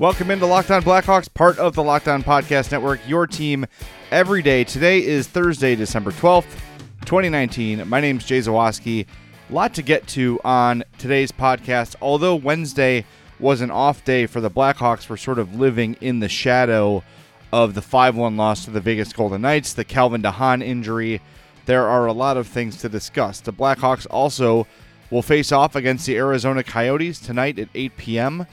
Welcome into Locked On Blackhawks, part of the Locked On Podcast Network, your team every day. Today is Thursday, December 12th, 2019. My name's Jay Zawaski. A lot to get to on today's podcast. Although Wednesday was an off day for the Blackhawks, we're sort of living in the shadow of the 5 1 loss to the Vegas Golden Knights, the Calvin de Haan injury. There are a lot of things to discuss. The Blackhawks also will face off against the Arizona Coyotes tonight at 8 p.m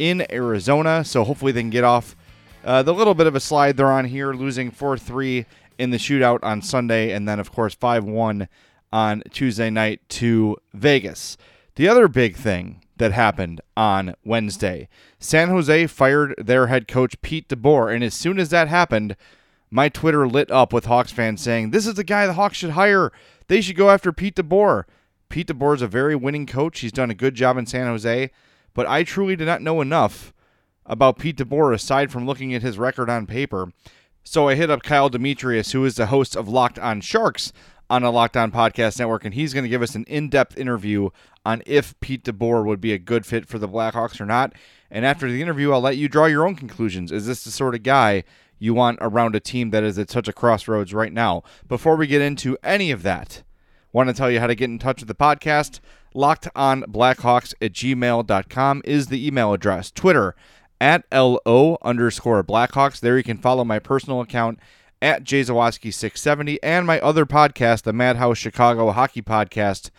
in Arizona. So hopefully they can get off uh, the little bit of a slide they're on here, losing 4 3 in the shootout on Sunday, and then, of course, 5 1 on Tuesday night to Vegas. The other big thing that happened on Wednesday San Jose fired their head coach, Pete DeBoer. And as soon as that happened, my Twitter lit up with Hawks fans saying, This is the guy the Hawks should hire. They should go after Pete DeBoer. Pete DeBoer is a very winning coach. He's done a good job in San Jose but I truly did not know enough about Pete DeBoer aside from looking at his record on paper. So I hit up Kyle Demetrius, who is the host of Locked On Sharks on a Locked On Podcast Network, and he's going to give us an in depth interview on if Pete DeBoer would be a good fit for the Blackhawks or not. And after the interview, I'll let you draw your own conclusions. Is this the sort of guy you want around a team that is at such a crossroads right now? Before we get into any of that, want to tell you how to get in touch with the podcast locked on blackhawks at gmail.com is the email address. Twitter at LO underscore Blackhawks. There you can follow my personal account at jzawaski670 and my other podcast, the Madhouse Chicago Hockey Podcast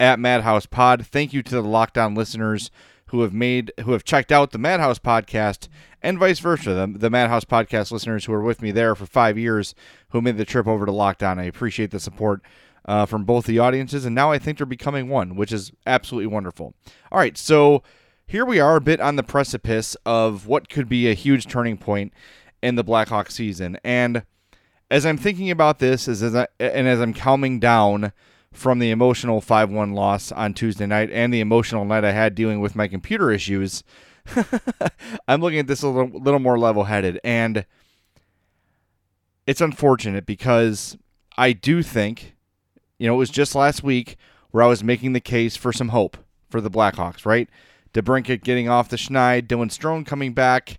at Madhouse Pod. Thank you to the Locked On listeners who have made who have checked out the Madhouse podcast and vice versa. The, the Madhouse podcast listeners who are with me there for five years who made the trip over to Locked On. I appreciate the support uh, from both the audiences, and now I think they're becoming one, which is absolutely wonderful. All right, so here we are a bit on the precipice of what could be a huge turning point in the Blackhawk season. And as I'm thinking about this, as, I, and as I'm calming down from the emotional 5 1 loss on Tuesday night and the emotional night I had dealing with my computer issues, I'm looking at this a little, little more level headed. And it's unfortunate because I do think you know, it was just last week where I was making the case for some hope for the Blackhawks, right? DeBrincat getting off the schneid, Dylan Strome coming back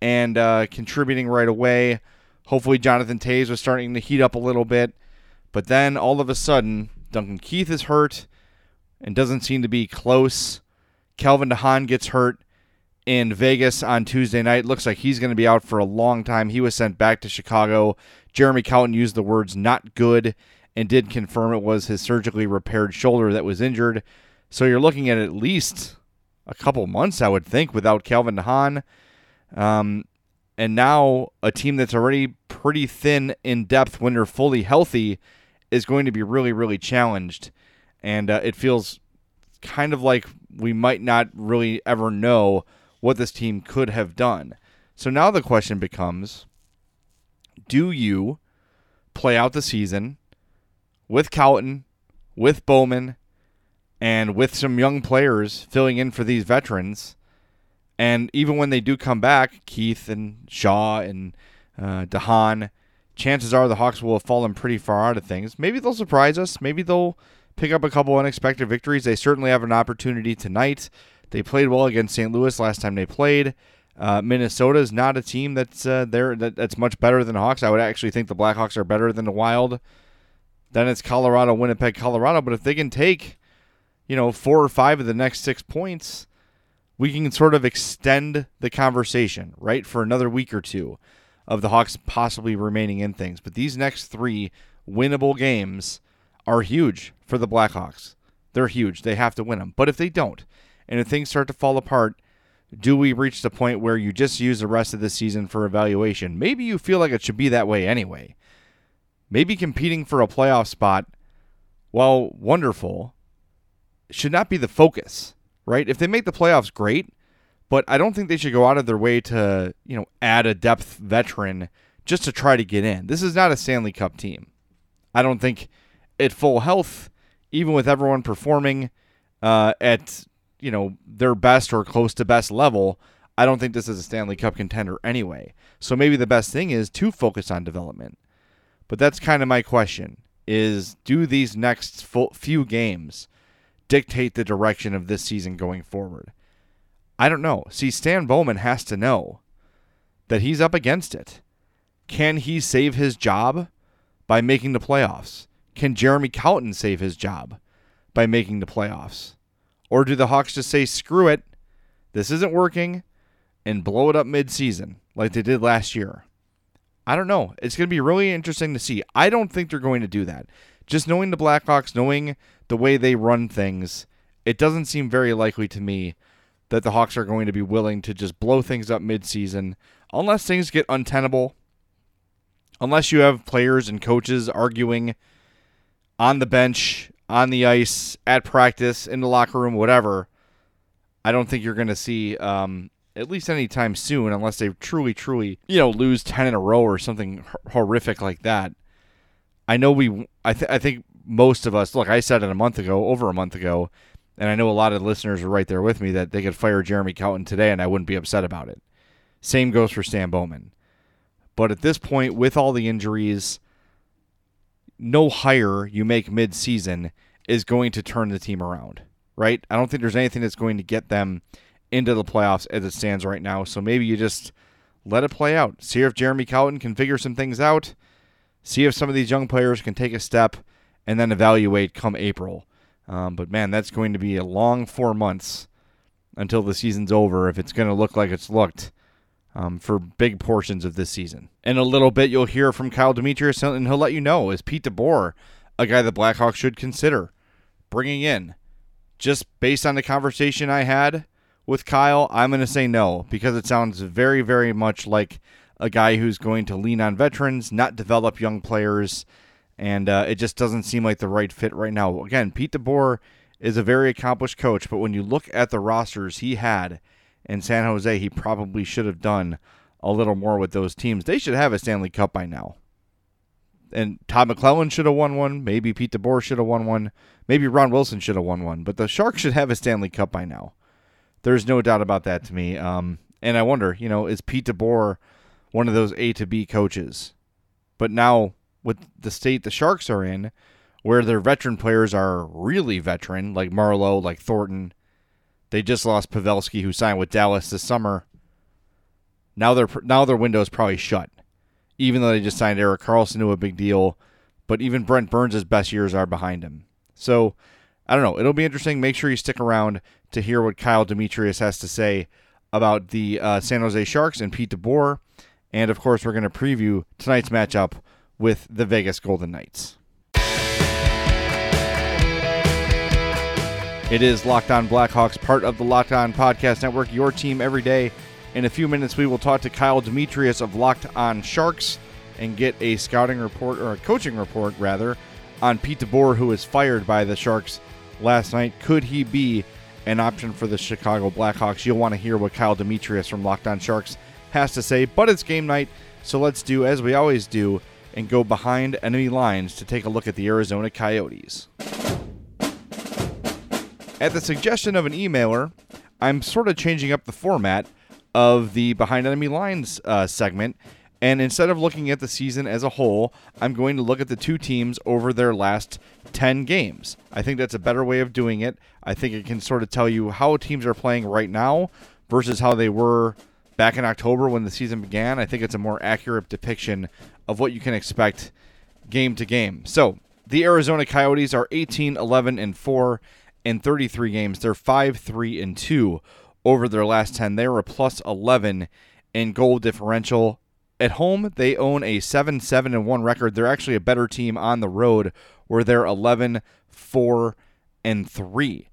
and uh, contributing right away. Hopefully, Jonathan Toews was starting to heat up a little bit. But then all of a sudden, Duncan Keith is hurt and doesn't seem to be close. Calvin de Haan gets hurt in Vegas on Tuesday night. Looks like he's going to be out for a long time. He was sent back to Chicago. Jeremy Colliton used the words not good and did confirm it was his surgically repaired shoulder that was injured. So you're looking at at least a couple months, I would think, without Calvin de Haan. Um, and now a team that's already pretty thin in depth when they're fully healthy is going to be really, really challenged. And uh, it feels kind of like we might not really ever know what this team could have done. So now the question becomes do you play out the season with Colliton, with Bowman, and with some young players filling in for these veterans. And even when they do come back, Keith and Shaw and uh, de Haan, chances are the Hawks will have fallen pretty far out of things. Maybe they'll surprise us. Maybe they'll pick up a couple unexpected victories. They certainly have an opportunity tonight. They played well against St. Louis last time they played. Uh, Minnesota is not a team that's uh, there that, that's much better than the Hawks. I would actually think the Blackhawks are better than the Wild. Then it's Colorado, Winnipeg, Colorado. But if they can take, you know, four or five of the next six points, we can sort of extend the conversation, right, for another week or two of the Hawks possibly remaining in things. But these next three winnable games are huge for the Blackhawks. They're huge. They have to win them. But if they don't, and if things start to fall apart, do we reach the point where you just use the rest of the season for evaluation? Maybe you feel like it should be that way anyway maybe competing for a playoff spot, while wonderful, should not be the focus, right? If they make the playoffs, great, but I don't think they should go out of their way to, you know, add a depth veteran just to try to get in. This is not a Stanley Cup team. I don't think at full health, even with everyone performing uh, at, you know, their best or close to best level, I don't think this is a Stanley Cup contender anyway. So maybe the best thing is to focus on development. But that's kind of my question is do these next few games dictate the direction of this season going forward? I don't know. See, Stan Bowman has to know that he's up against it. Can he save his job by making the playoffs? Can Jeremy Colliton save his job by making the playoffs? Or do the Hawks just say, screw it, this isn't working, and blow it up midseason like they did last year? I don't know. It's going to be really interesting to see. I don't think they're going to do that. Just knowing the Blackhawks, knowing the way they run things, it doesn't seem very likely to me that the Hawks are going to be willing to just blow things up midseason unless things get untenable. Unless you have players and coaches arguing on the bench, on the ice, at practice, in the locker room, whatever. I don't think you're going to see um, at least anytime soon, unless they truly, truly, you know, lose ten in a row or something horrific like that. I know we. I, th- I think most of us. Look, I said it a month ago, over a month ago, and I know a lot of listeners are right there with me that they could fire Jeremy Colliton today, and I wouldn't be upset about it. Same goes for Stan Bowman. But at this point, with all the injuries, no hire you make mid-season is going to turn the team around, right? I don't think there's anything that's going to get them into the playoffs as it stands right now. So maybe you just let it play out. See if Jeremy Colliton can figure some things out. See if some of these young players can take a step and then evaluate come April. Um, but man, that's going to be a long four months until the season's over if it's going to look like it's looked um, for big portions of this season. In a little bit, you'll hear from Kyle Demetrius, and he'll let you know is Pete DeBoer a guy the Blackhawks should consider bringing in? Just based on the conversation I had with Kyle, I'm going to say no because it sounds very, very much like a guy who's going to lean on veterans, not develop young players, and uh, it just doesn't seem like the right fit right now. Again, Pete DeBoer is a very accomplished coach, but when you look at the rosters he had in San Jose, he probably should have done a little more with those teams. They should have a Stanley Cup by now. And Todd McLellan should have won one. Maybe Pete DeBoer should have won one. Maybe Ron Wilson should have won one. But the Sharks should have a Stanley Cup by now. There's no doubt about that to me. Um, and I wonder, you know, is Pete DeBoer one of those A to B coaches? But now with the state the Sharks are in, where their veteran players are really veteran, like Marleau, like Thornton. They just lost Pavelski, who signed with Dallas this summer. Now their now their window is probably shut, even though they just signed Erik Karlsson to a big deal. But even Brent Burns' best years are behind him. So I don't know. It'll be interesting. Make sure you stick around to hear what Kyle Demetrius has to say about the uh, San Jose Sharks and Pete DeBoer. And of course, we're going to preview tonight's matchup with the Vegas Golden Knights. It is Locked On Blackhawks, part of the Locked On Podcast Network, your team every day. In a few minutes, we will talk to Kyle Demetrius of Locked On Sharks and get a scouting report, or a coaching report, rather, on Pete DeBoer, who was fired by the Sharks last night. Could he be an option for the Chicago Blackhawks? You'll want to hear what Kyle Demetrius from Locked On Sharks has to say, but it's game night, so let's do as we always do and go behind enemy lines to take a look at the Arizona Coyotes. At the suggestion of an emailer, I'm sort of changing up the format of the Behind Enemy Lines uh, segment. And instead of looking at the season as a whole, I'm going to look at the two teams over their last 10 games. I think that's a better way of doing it. I think it can sort of tell you how teams are playing right now versus how they were back in October when the season began. I think it's a more accurate depiction of what you can expect game to game. So, the Arizona Coyotes are 18, 11, and 4 in 33 games. They're 5, 3, and 2 over their last 10. They're a plus 11 in goal differential. At home, they own a 7 7 and 1 record. They're actually a better team on the road where they're 11 4 and 3.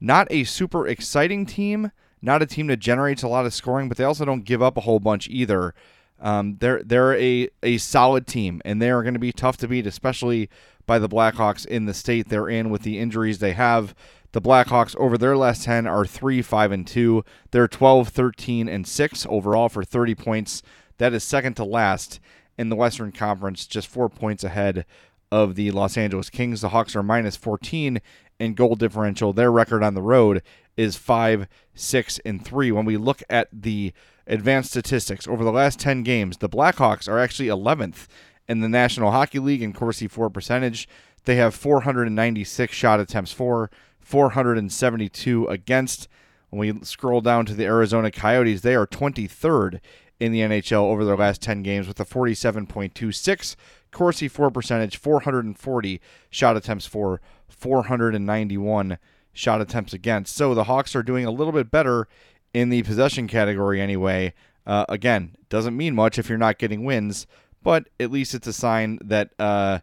Not a super exciting team, not a team that generates a lot of scoring, but they also don't give up a whole bunch either. Um, they're they're a, a solid team, and they are going to be tough to beat, especially by the Blackhawks in the state they're in with the injuries they have. The Blackhawks over their last 10 are 3 5 and 2. They're 12 13 and 6 overall for 30 points. That is second to last in the Western Conference, just 4 points ahead of the Los Angeles Kings. The Hawks are minus 14 in goal differential. Their record on the road is 5 6 and 3. When we look at the advanced statistics over the last 10 games, the Blackhawks are actually 11th in the National Hockey League in Corsi for percentage. They have 496 shot attempts for, 472 against. When we scroll down to the Arizona Coyotes, they are 23rd in the NHL over their last 10 games with a 47.26 Corsi for percentage, 440 shot attempts for, 491 shot attempts against. So the Hawks are doing a little bit better in the possession category anyway. Uh, again, doesn't mean much if you're not getting wins, but at least it's a sign that uh,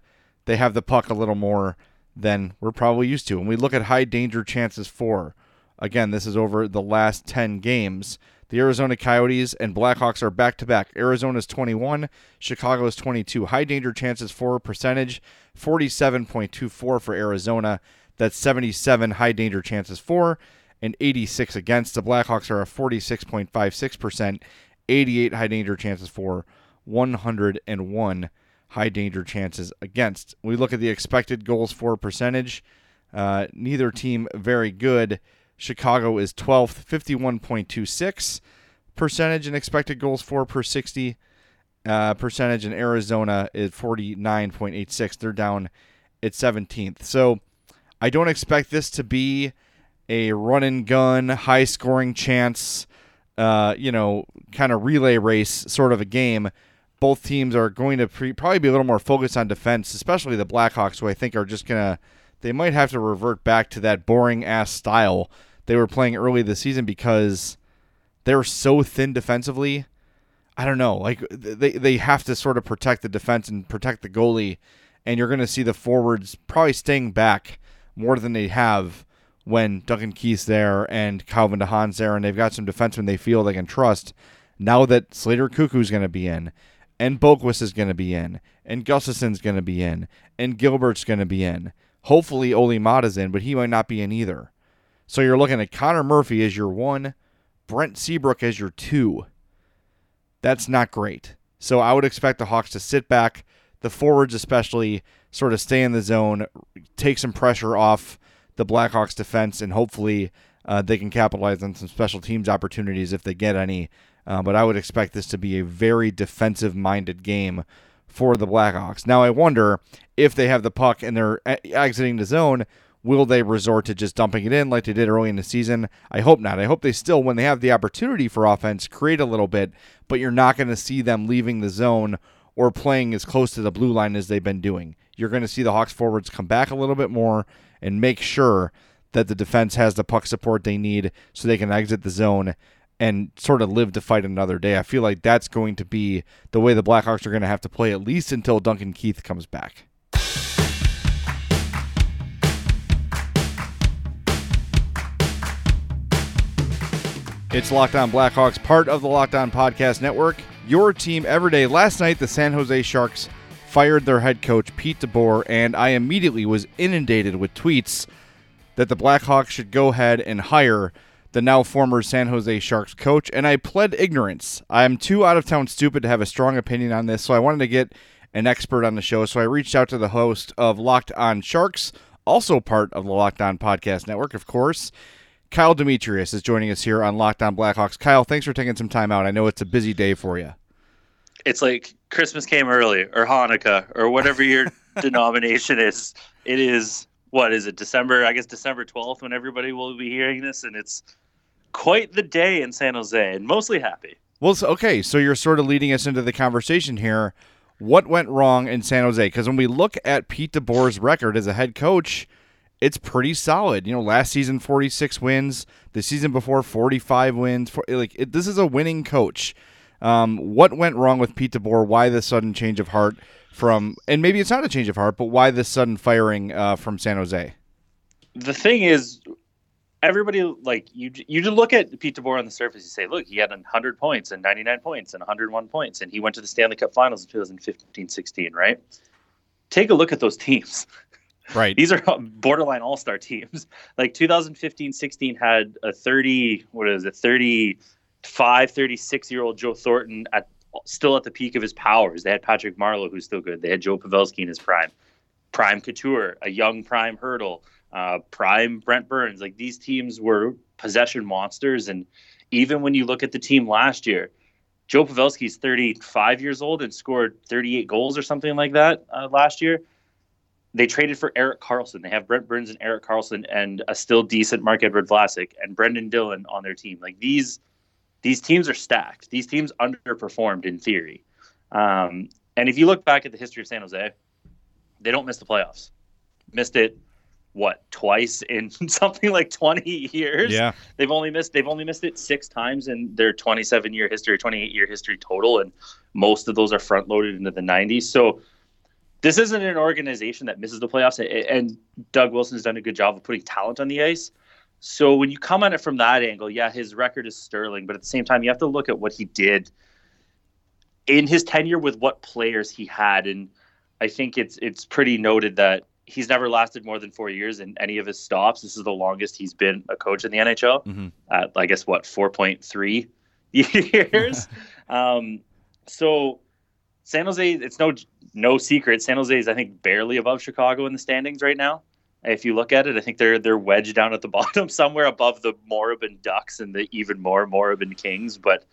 they have the puck a little more than we're probably used to. When we look at high danger chances for, again, this is over the last 10 games. The Arizona Coyotes and Blackhawks are back to back. Arizona's 21, Chicago's 22. High danger chances for percentage 47.24 for Arizona. That's 77 high danger chances for and 86 against. The Blackhawks are a 46.56%, 88 high danger chances for, 101 high danger chances against. We look at the expected goals for percentage. Uh, neither team very good. Chicago is 12th, 51.26 percentage in expected goals for per 60 uh, percentage, and Arizona is 49.86. They're down at 17th. So I don't expect this to be a run and gun, high scoring chance, uh, you know, kind of relay race sort of a game both teams are going to pre- probably be a little more focused on defense, especially the Blackhawks, who I think are just gonna they might have to revert back to that boring ass style they were playing early this season because they're so thin defensively. I don't know, like they they have to sort of protect the defense and protect the goalie, and you're going to see the forwards probably staying back more than they have when Duncan Keith's there and Calvin de Haan's there, and they've got some defensemen they feel they can trust. Now that Slater Koekkoek's going to be in, and Boqvist is going to be in, and Gustafsson's going to be in, and Gilbert's going to be in. Hopefully, Olli Maatta's in, but he might not be in either. So you're looking at Connor Murphy as your one, Brent Seabrook as your two. That's not great. So I would expect the Hawks to sit back, the forwards especially, sort of stay in the zone, take some pressure off the Blackhawks defense, and hopefully uh, they can capitalize on some special teams opportunities if they get any uh, but I would expect this to be a very defensive minded game for the Blackhawks. Now, I wonder if they have the puck and they're exiting the zone, will they resort to just dumping it in like they did early in the season? I hope not. I hope they still, when they have the opportunity for offense, create a little bit, but you're not going to see them leaving the zone or playing as close to the blue line as they've been doing. You're going to see the Hawks forwards come back a little bit more and make sure that the defense has the puck support they need so they can exit the zone and sort of live to fight another day. I feel like that's going to be the way the Blackhawks are going to have to play at least until Duncan Keith comes back. It's Locked On Blackhawks, part of the Locked On Podcast Network. Your team every day. Last night, the San Jose Sharks fired their head coach, Pete DeBoer, and I immediately was inundated with tweets that the Blackhawks should go ahead and hire the now former San Jose Sharks coach, and I pled ignorance. I'm too out of town stupid to have a strong opinion on this, so I wanted to get an expert on the show. So I reached out to the host of Locked On Sharks, also part of the Locked On Podcast Network, of course. Kyle Demetrius is joining us here on Locked On Blackhawks. Kyle, thanks for taking some time out. I know it's a busy day for you. It's like Christmas came early, or Hanukkah, or whatever your denomination is. It is what is it? December? I guess December twelfth, when everybody will be hearing this, and it's quite the day in San Jose and mostly happy. Well, okay, so you're sort of leading us into the conversation here. What went wrong in San Jose? Because when we look at Pete DeBoer's record as a head coach, it's pretty solid. You know, last season 46 wins, the season before 45 wins. For, like it, this is a winning coach. Um, what went wrong with Pete DeBoer? Why the sudden change of heart from? And maybe it's not a change of heart, but why the sudden firing uh, from San Jose? The thing is, everybody like you you just look at Pete DeBoer on the surface. You say, look, he had 100 points and 99 points and 101 points, and he went to the Stanley Cup Finals in 2015-16. Right? Take a look at those teams. Right. These are borderline all-star teams. Like 2015-16 had a 30, what is it, 35, 36 year old Joe Thornton at still at the peak of his powers. They had Patrick Marleau, who's still good. They had Joe Pavelski in his prime. Prime Couture, a young prime Hertl, uh, prime Brent Burns. Like these teams were possession monsters. And even when you look at the team last year, Joe Pavelski's 35 years old and scored 38 goals or something like that uh, last year. They traded for Erik Karlsson. They have Brent Burns and Erik Karlsson and a still decent Marc-Edouard Vlasic and Brendan Dillon on their team. Like these, these teams are stacked. These teams underperformed in theory. Um, and if you look back at the history of San Jose, they don't miss the playoffs. Missed it what twice in something like 20 years yeah they've only missed they've only missed it six times in their 27 year history 28 year history total and most of those are front loaded into the 90s so this isn't an organization that misses the playoffs and doug wilson has done a good job of putting talent on the ice so when you come at it from that angle yeah his record is sterling but at the same time you have to look at what he did in his tenure with what players he had and i think it's it's pretty noted that he's never lasted more than four years in any of his stops. This is the longest he's been a coach in the NHL. Mm-hmm. At I guess what four point three years. um, so San Jose, it's no no secret. San Jose is I think barely above Chicago in the standings right now. If you look at it, I think they're they're wedged down at the bottom, somewhere above the moribund Ducks and the even more moribund Kings. But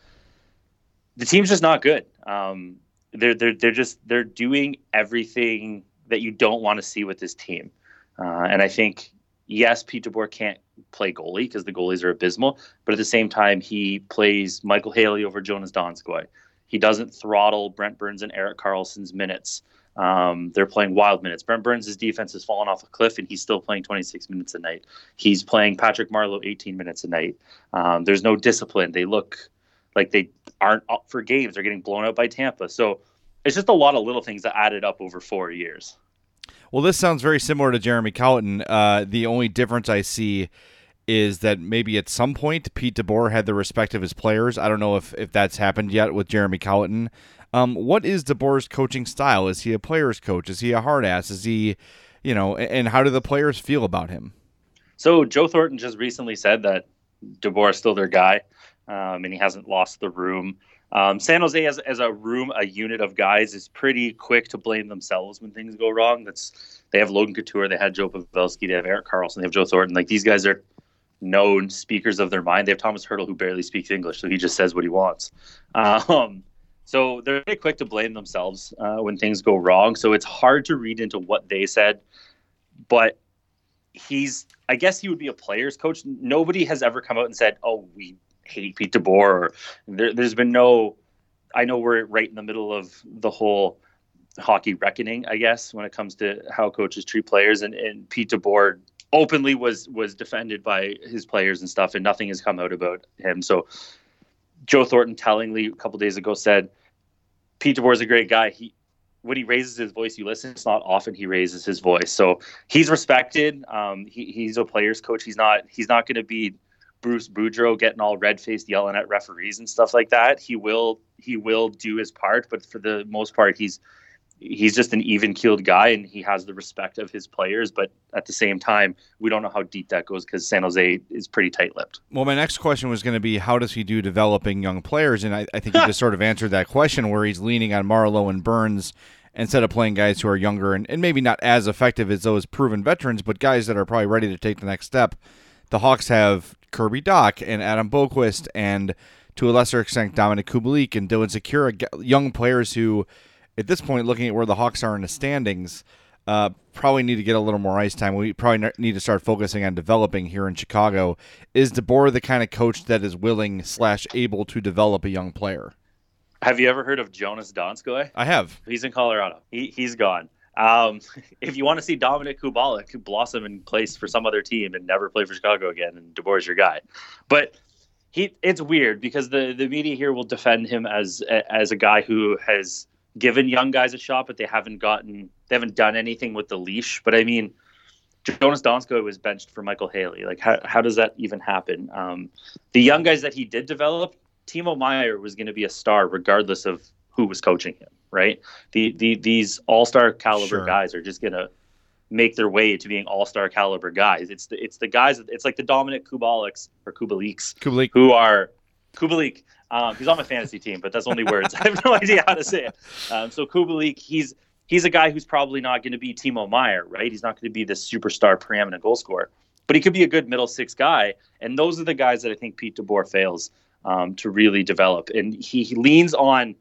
the team's just not good. Um, they're they're they're just they're doing everything that you don't want to see with this team. Uh, and I think, yes, Pete DeBoer can't play goalie because the goalies are abysmal, but at the same time, he plays Micheal Haley over Jonas Donskoi. He doesn't throttle Brent Burns and Erik Karlsson's minutes. Um, they're playing wild minutes. Brent Burns' defense has fallen off a cliff, and he's still playing 26 minutes a night. He's playing Patrick Marleau 18 minutes a night. Um, there's no discipline. They look like they aren't up for games. They're getting blown out by Tampa. So it's just a lot of little things that added up over four years. Well, this sounds very similar to Jeremy Colliton. Uh, the only difference I see is that maybe at some point Pete DeBoer had the respect of his players. I don't know if, if that's happened yet with Jeremy Colliton. Um, what is DeBoer's coaching style? Is he a player's coach? Is he a hard ass? Is he, you know, and how do the players feel about him? So Joe Thornton just recently said that DeBoer is still their guy, um, and he hasn't lost the room. Um, San Jose as, as a room, a unit of guys is pretty quick to blame themselves when things go wrong. That's they have Logan Couture, they had Joe Pavelski, they have Erik Karlsson, they have Joe Thornton. Like these guys are known speakers of their mind. They have Thomas Hertl who barely speaks English, so he just says what he wants. Um, so they're very quick to blame themselves uh, when things go wrong. So it's hard to read into what they said, but he's I guess he would be a player's coach. Nobody has ever come out and said, "Oh, we hate Pete DeBoer. Or there, there's been no. I know we're right in the middle of the whole hockey reckoning, I guess, when it comes to how coaches treat players, and, and Pete DeBoer openly was was defended by his players and stuff, and nothing has come out about him. So Joe Thornton tellingly a couple days ago said Pete DeBoer is a great guy. He when he raises his voice, you listen. It's not often he raises his voice, so he's respected. Um, he, he's a players coach. He's not he's not going to be Bruce Boudreau getting all red faced, yelling at referees and stuff like that. He will he will do his part, but for the most part, he's he's just an even keeled guy and he has the respect of his players. But at the same time, we don't know how deep that goes because San Jose is pretty tight lipped. Well, my next question was going to be how does he do developing young players? And I, I think he just sort of answered that question where he's leaning on Marleau and Burns instead of playing guys who are younger and, and maybe not as effective as those proven veterans, but guys that are probably ready to take the next step. The Hawks have Kirby Dach and Adam Boqvist and to a lesser extent Dominik Kubalik and Dylan Sikura, young players who, at this point, looking at where the Hawks are in the standings, uh, probably need to get a little more ice time. We probably need to start focusing on developing here in Chicago. Is DeBoer the kind of coach that is willing slash able to develop a young player? Have you ever heard of Jonas Donskoi? I have. He's in Colorado. He, he's gone. Um, if you want to see Dominik Kubalik blossom in place for some other team and never play for Chicago again, and DeBoer's your guy. But he, it's weird because the the media here will defend him as as a guy who has given young guys a shot, but they haven't gotten they haven't done anything with the leash. But I mean, Jonas Donskoi was benched for Micheal Haley. Like, how how does that even happen? Um, the young guys that he did develop, Timo Meier was going to be a star regardless of who was coaching him right? The, the these all star caliber sure. guys are just gonna make their way to being all star caliber guys. It's the it's the guys. It's like the Dominik Kubaliks or Kubaliks, Kubalik. who are Kubalik. He's on my fantasy team, but that's only words. I have no idea how to say it. Um, so Kubalik, he's he's a guy who's probably not going to be Timo Meier, right? He's not going to be the superstar preeminent goal scorer, but he could be a good middle six guy. And those are the guys that I think Pete DeBoer fails um, to really develop. And he, he leans on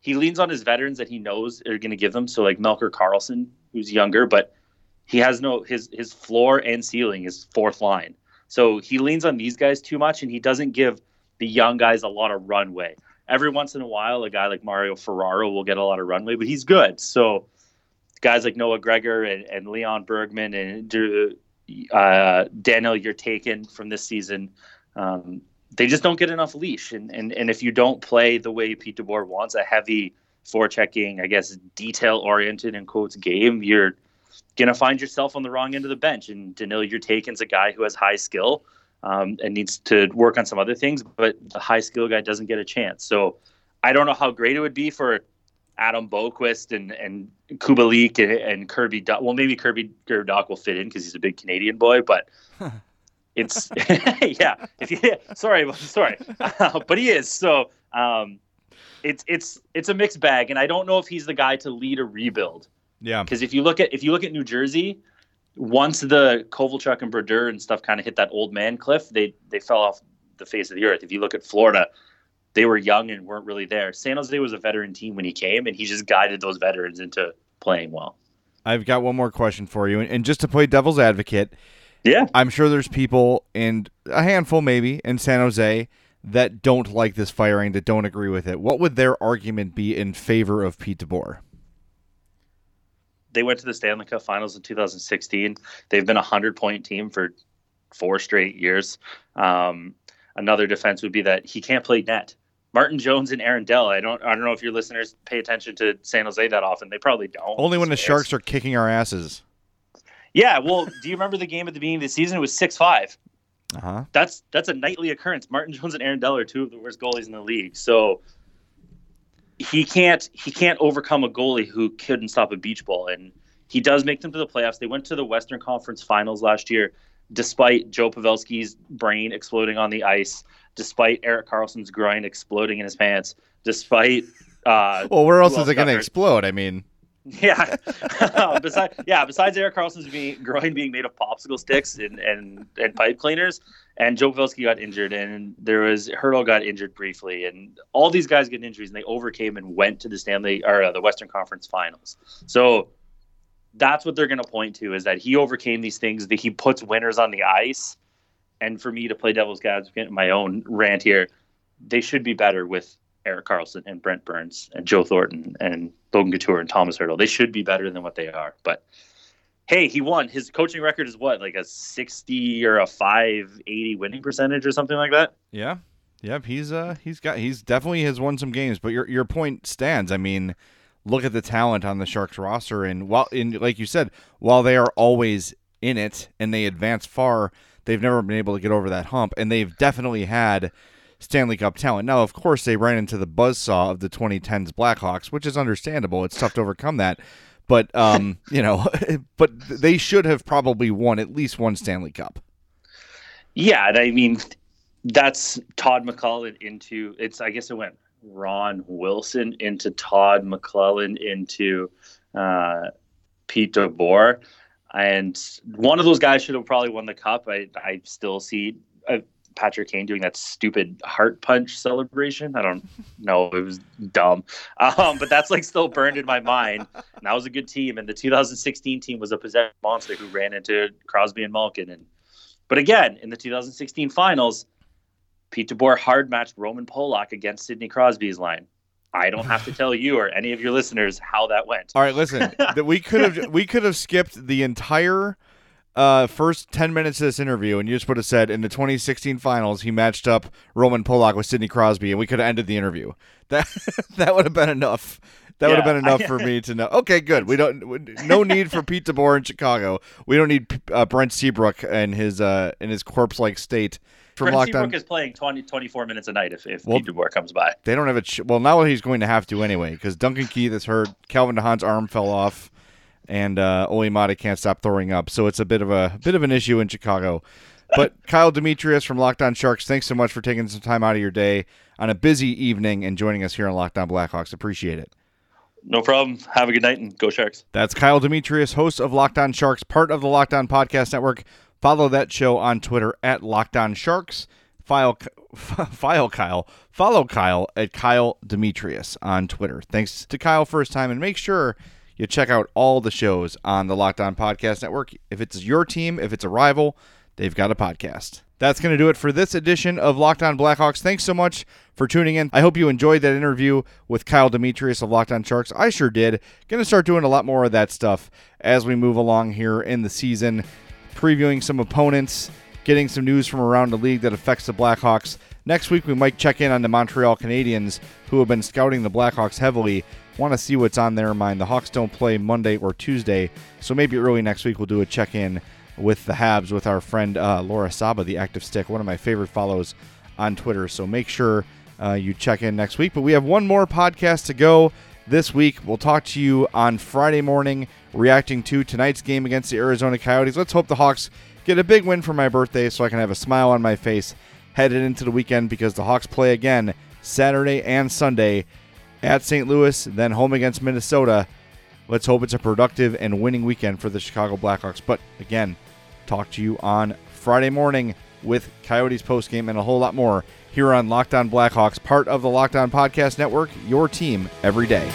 he leans on his veterans that he knows are going to give them. So like Melker Karlsson, who's younger, but he has no his his floor and ceiling is fourth line. So he leans on these guys too much, and he doesn't give the young guys a lot of runway. Every once in a while, a guy like Mario Ferraro will get a lot of runway, but he's good. So guys like Noah Gregor and, and Lean Bergmann and uh, Danil Yurtaykin from this season. Um, they just don't get enough leash, and, and and if you don't play the way Pete DeBoer wants, a heavy forechecking, I guess detail oriented in quotes game, you're gonna find yourself on the wrong end of the bench. And Danil Yurtaykin's a guy who has high skill um, and needs to work on some other things, but the high skill guy doesn't get a chance. So I don't know how great it would be for Adam Boqvist and and Kubalik and, and Kirby. Dach. Well, maybe Kirby Dach will fit in because he's a big Canadian boy, but. it's yeah. If you, sorry, sorry, but he is. So um, it's it's it's a mixed bag, and I don't know if he's the guy to lead a rebuild. Yeah. Because if you look at if you look at New Jersey, once the Kovalchuk and Brodeur and stuff kind of hit that old man cliff, they they fell off the face of the earth. If you look at Florida, they were young and weren't really there. San Jose was a veteran team when he came, and he just guided those veterans into playing well. I've got one more question for you, and just to play devil's advocate, yeah, I'm sure there's people and a handful maybe in San Jose that don't like this firing, that don't agree with it. What would their argument be in favor of Pete DeBoer? They went to the Stanley Cup Finals in 2016. They've been a hundred point team for four straight years. Um, another defense would be that he can't play net. Martin Jones and Aaron Dell. I don't. I don't know if your listeners pay attention to San Jose that often. They probably don't. Only when the Sharks are kicking our asses. Yeah. Well, do you remember the game at the beginning of the season? It was six five. Uh-huh. That's that's a nightly occurrence. Martin Jones and Aaron Dell are two of the worst goalies in the league. So he can't he can't overcome a goalie who couldn't stop a beach ball, and he does make them to the playoffs. They went to the Western Conference Finals last year, despite Joe Pavelski's brain exploding on the ice, despite Erik Karlsson's groin exploding in his pants, despite. Uh, well, where else is it going to explode? I mean. Yeah. besides, yeah. Besides Erik Karlsson's being, groin being made of popsicle sticks and, and, and pipe cleaners, and Joe Pavelski got injured, and there was Hertl got injured briefly, and all these guys get injuries, and they overcame and went to the Stanley or uh, the Western Conference Finals. So that's what they're going to point to is that he overcame these things, that he puts winners on the ice. And for me to play devil's advocate, my own rant here, they should be better with Erik Karlsson and Brent Burns and Joe Thornton and Logan Couture and Thomas Hertl. They should be better than what they are. But hey, he won. His coaching record is what, like a 60 or a 580 winning percentage or something like that? Yeah. Yep, he's uh he's got he's definitely has won some games, but your your point stands. I mean, look at the talent on the Sharks roster and while in like you said, while they are always in it and they advance far, they've never been able to get over that hump and they've definitely had Stanley Cup talent. Now, of course, they ran into the buzzsaw of the 2010s Blackhawks, which is understandable. It's tough to overcome that. But um, you know, but they should have probably won at least one Stanley Cup. Yeah, and I mean, that's Todd McLellan into it's. I guess it went Ron Wilson into Todd McLellan into uh, Pete DeBoer, and one of those guys should have probably won the cup. I I still see. Uh, Patrick Kane doing that stupid heart punch celebration. I don't know. It was dumb. Um, but that's like still burned in my mind. And that was a good team. And the 2016 team was a possessed monster who ran into Crosby and Malkin. And but again, in the 2016 finals, Pete DeBoer hard matched Roman Polak against Sidney Crosby's line. I don't have to tell you or any of your listeners how that went. All right, listen. we could have we could have skipped the entire uh, first 10 minutes of this interview, and you just would have said in the 2016 finals, he matched up Roman Polak with Sidney Crosby, and we could have ended the interview. That that would have been enough. That yeah, would have been enough I, for me to know. Okay, good. We don't. No need for Pete DeBoer in Chicago. We don't need uh, Brent Seabrook and his uh in his corpse like state. From Brent Seabrook is playing 20, 24 minutes a night if, if well, Pete DeBoer comes by. They don't have a ch- well now he's going to have to anyway because Duncan Keith is hurt. Calvin de Haan's arm fell off and uh, Olli Maatta can't stop throwing up. So it's a bit of a bit of an issue in Chicago. But Kyle Demetrius from Locked On Sharks, thanks so much for taking some time out of your day on a busy evening and joining us here on Locked On Blackhawks. Appreciate it. No problem. Have a good night and go Sharks. That's Kyle Demetrius, host of Locked On Sharks, part of the Locked On Podcast Network. Follow that show on Twitter at Locked On Sharks. File, file Kyle. Follow Kyle at Kyle Demetrius on Twitter. Thanks to Kyle for his time, and make sure you check out all the shows on the Locked On Podcast Network. If it's your team, if it's a rival, they've got a podcast. That's going to do it for this edition of Locked On Blackhawks. Thanks so much for tuning in. I hope you enjoyed that interview with Kyle Demetrius of Locked On Sharks. I sure did. Going to start doing a lot more of that stuff as we move along here in the season, previewing some opponents, getting some news from around the league that affects the Blackhawks. Next week, we might check in on the Montreal Canadiens, who have been scouting the Blackhawks heavily. Want to see what's on their mind. The Hawks don't play Monday or Tuesday, so maybe early next week we'll do a check in with the Habs with our friend uh, Laura Saba, the active stick, one of my favorite follows on Twitter. So make sure uh, you check in next week. But we have one more podcast to go this week. We'll talk to you on Friday morning, reacting to tonight's game against the Arizona Coyotes. Let's hope the Hawks get a big win for my birthday so I can have a smile on my face headed into the weekend because the Hawks play again Saturday and Sunday at St. Louis, then home against Minnesota. Let's hope it's a productive and winning weekend for the Chicago Blackhawks. But again, talk to you on Friday morning with Coyotes postgame and a whole lot more here on Locked On Blackhawks, part of the Locked On Podcast Network, your team every day.